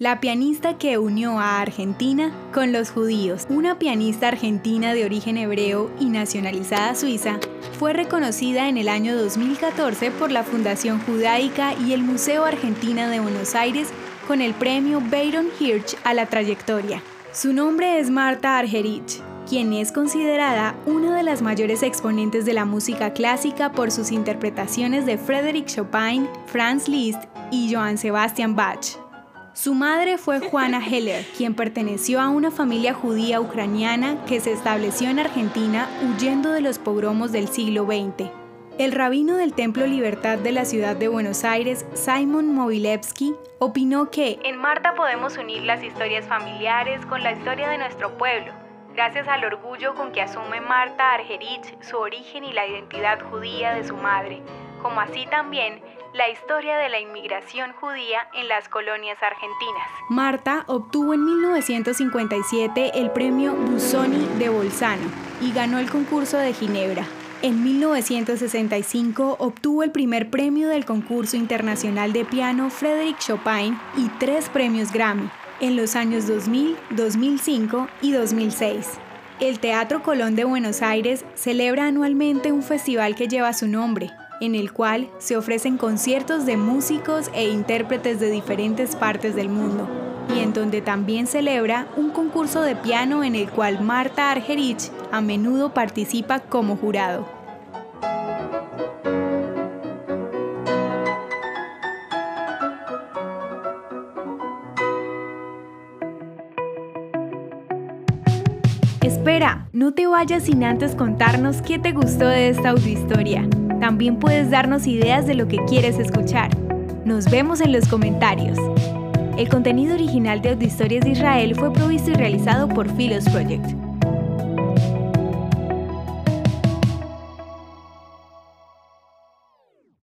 la pianista que unió a Argentina con los judíos. Una pianista argentina de origen hebreo y nacionalizada suiza, fue reconocida en el año 2014 por la Fundación Judaica y el Museo Argentina de Buenos Aires con el premio Bayron Hirsch a la trayectoria. Su nombre es Marta Argerich, quien es considerada una de las mayores exponentes de la música clásica por sus interpretaciones de Frédéric Chopin, Franz Liszt y Johann Sebastian Bach. Su madre fue Juana Heller, quien perteneció a una familia judía ucraniana que se estableció en Argentina huyendo de los pogromos del siglo XX. El rabino del Templo Libertad de la ciudad de Buenos Aires, Simon Mobilevsky, opinó que en Marta podemos unir las historias familiares con la historia de nuestro pueblo, gracias al orgullo con que asume Marta Argerich su origen y la identidad judía de su madre, como así también la historia de la inmigración judía en las colonias argentinas. Marta obtuvo en 1957 el premio Busoni de Bolzano y ganó el concurso de Ginebra. En 1965 obtuvo el primer premio del concurso internacional de piano Frédéric Chopin y tres premios Grammy en los años 2000, 2005 y 2006. El Teatro Colón de Buenos Aires celebra anualmente un festival que lleva su nombre, en el cual se ofrecen conciertos de músicos e intérpretes de diferentes partes del mundo, y en donde también celebra un concurso de piano en el cual Marta Argerich a menudo participa como jurado. Espera, no te vayas sin antes contarnos qué te gustó de esta audiohistoria. También puedes darnos ideas de lo que quieres escuchar. Nos vemos en los comentarios. El contenido original de Audiohistorias de Israel fue provisto y realizado por Philos Project.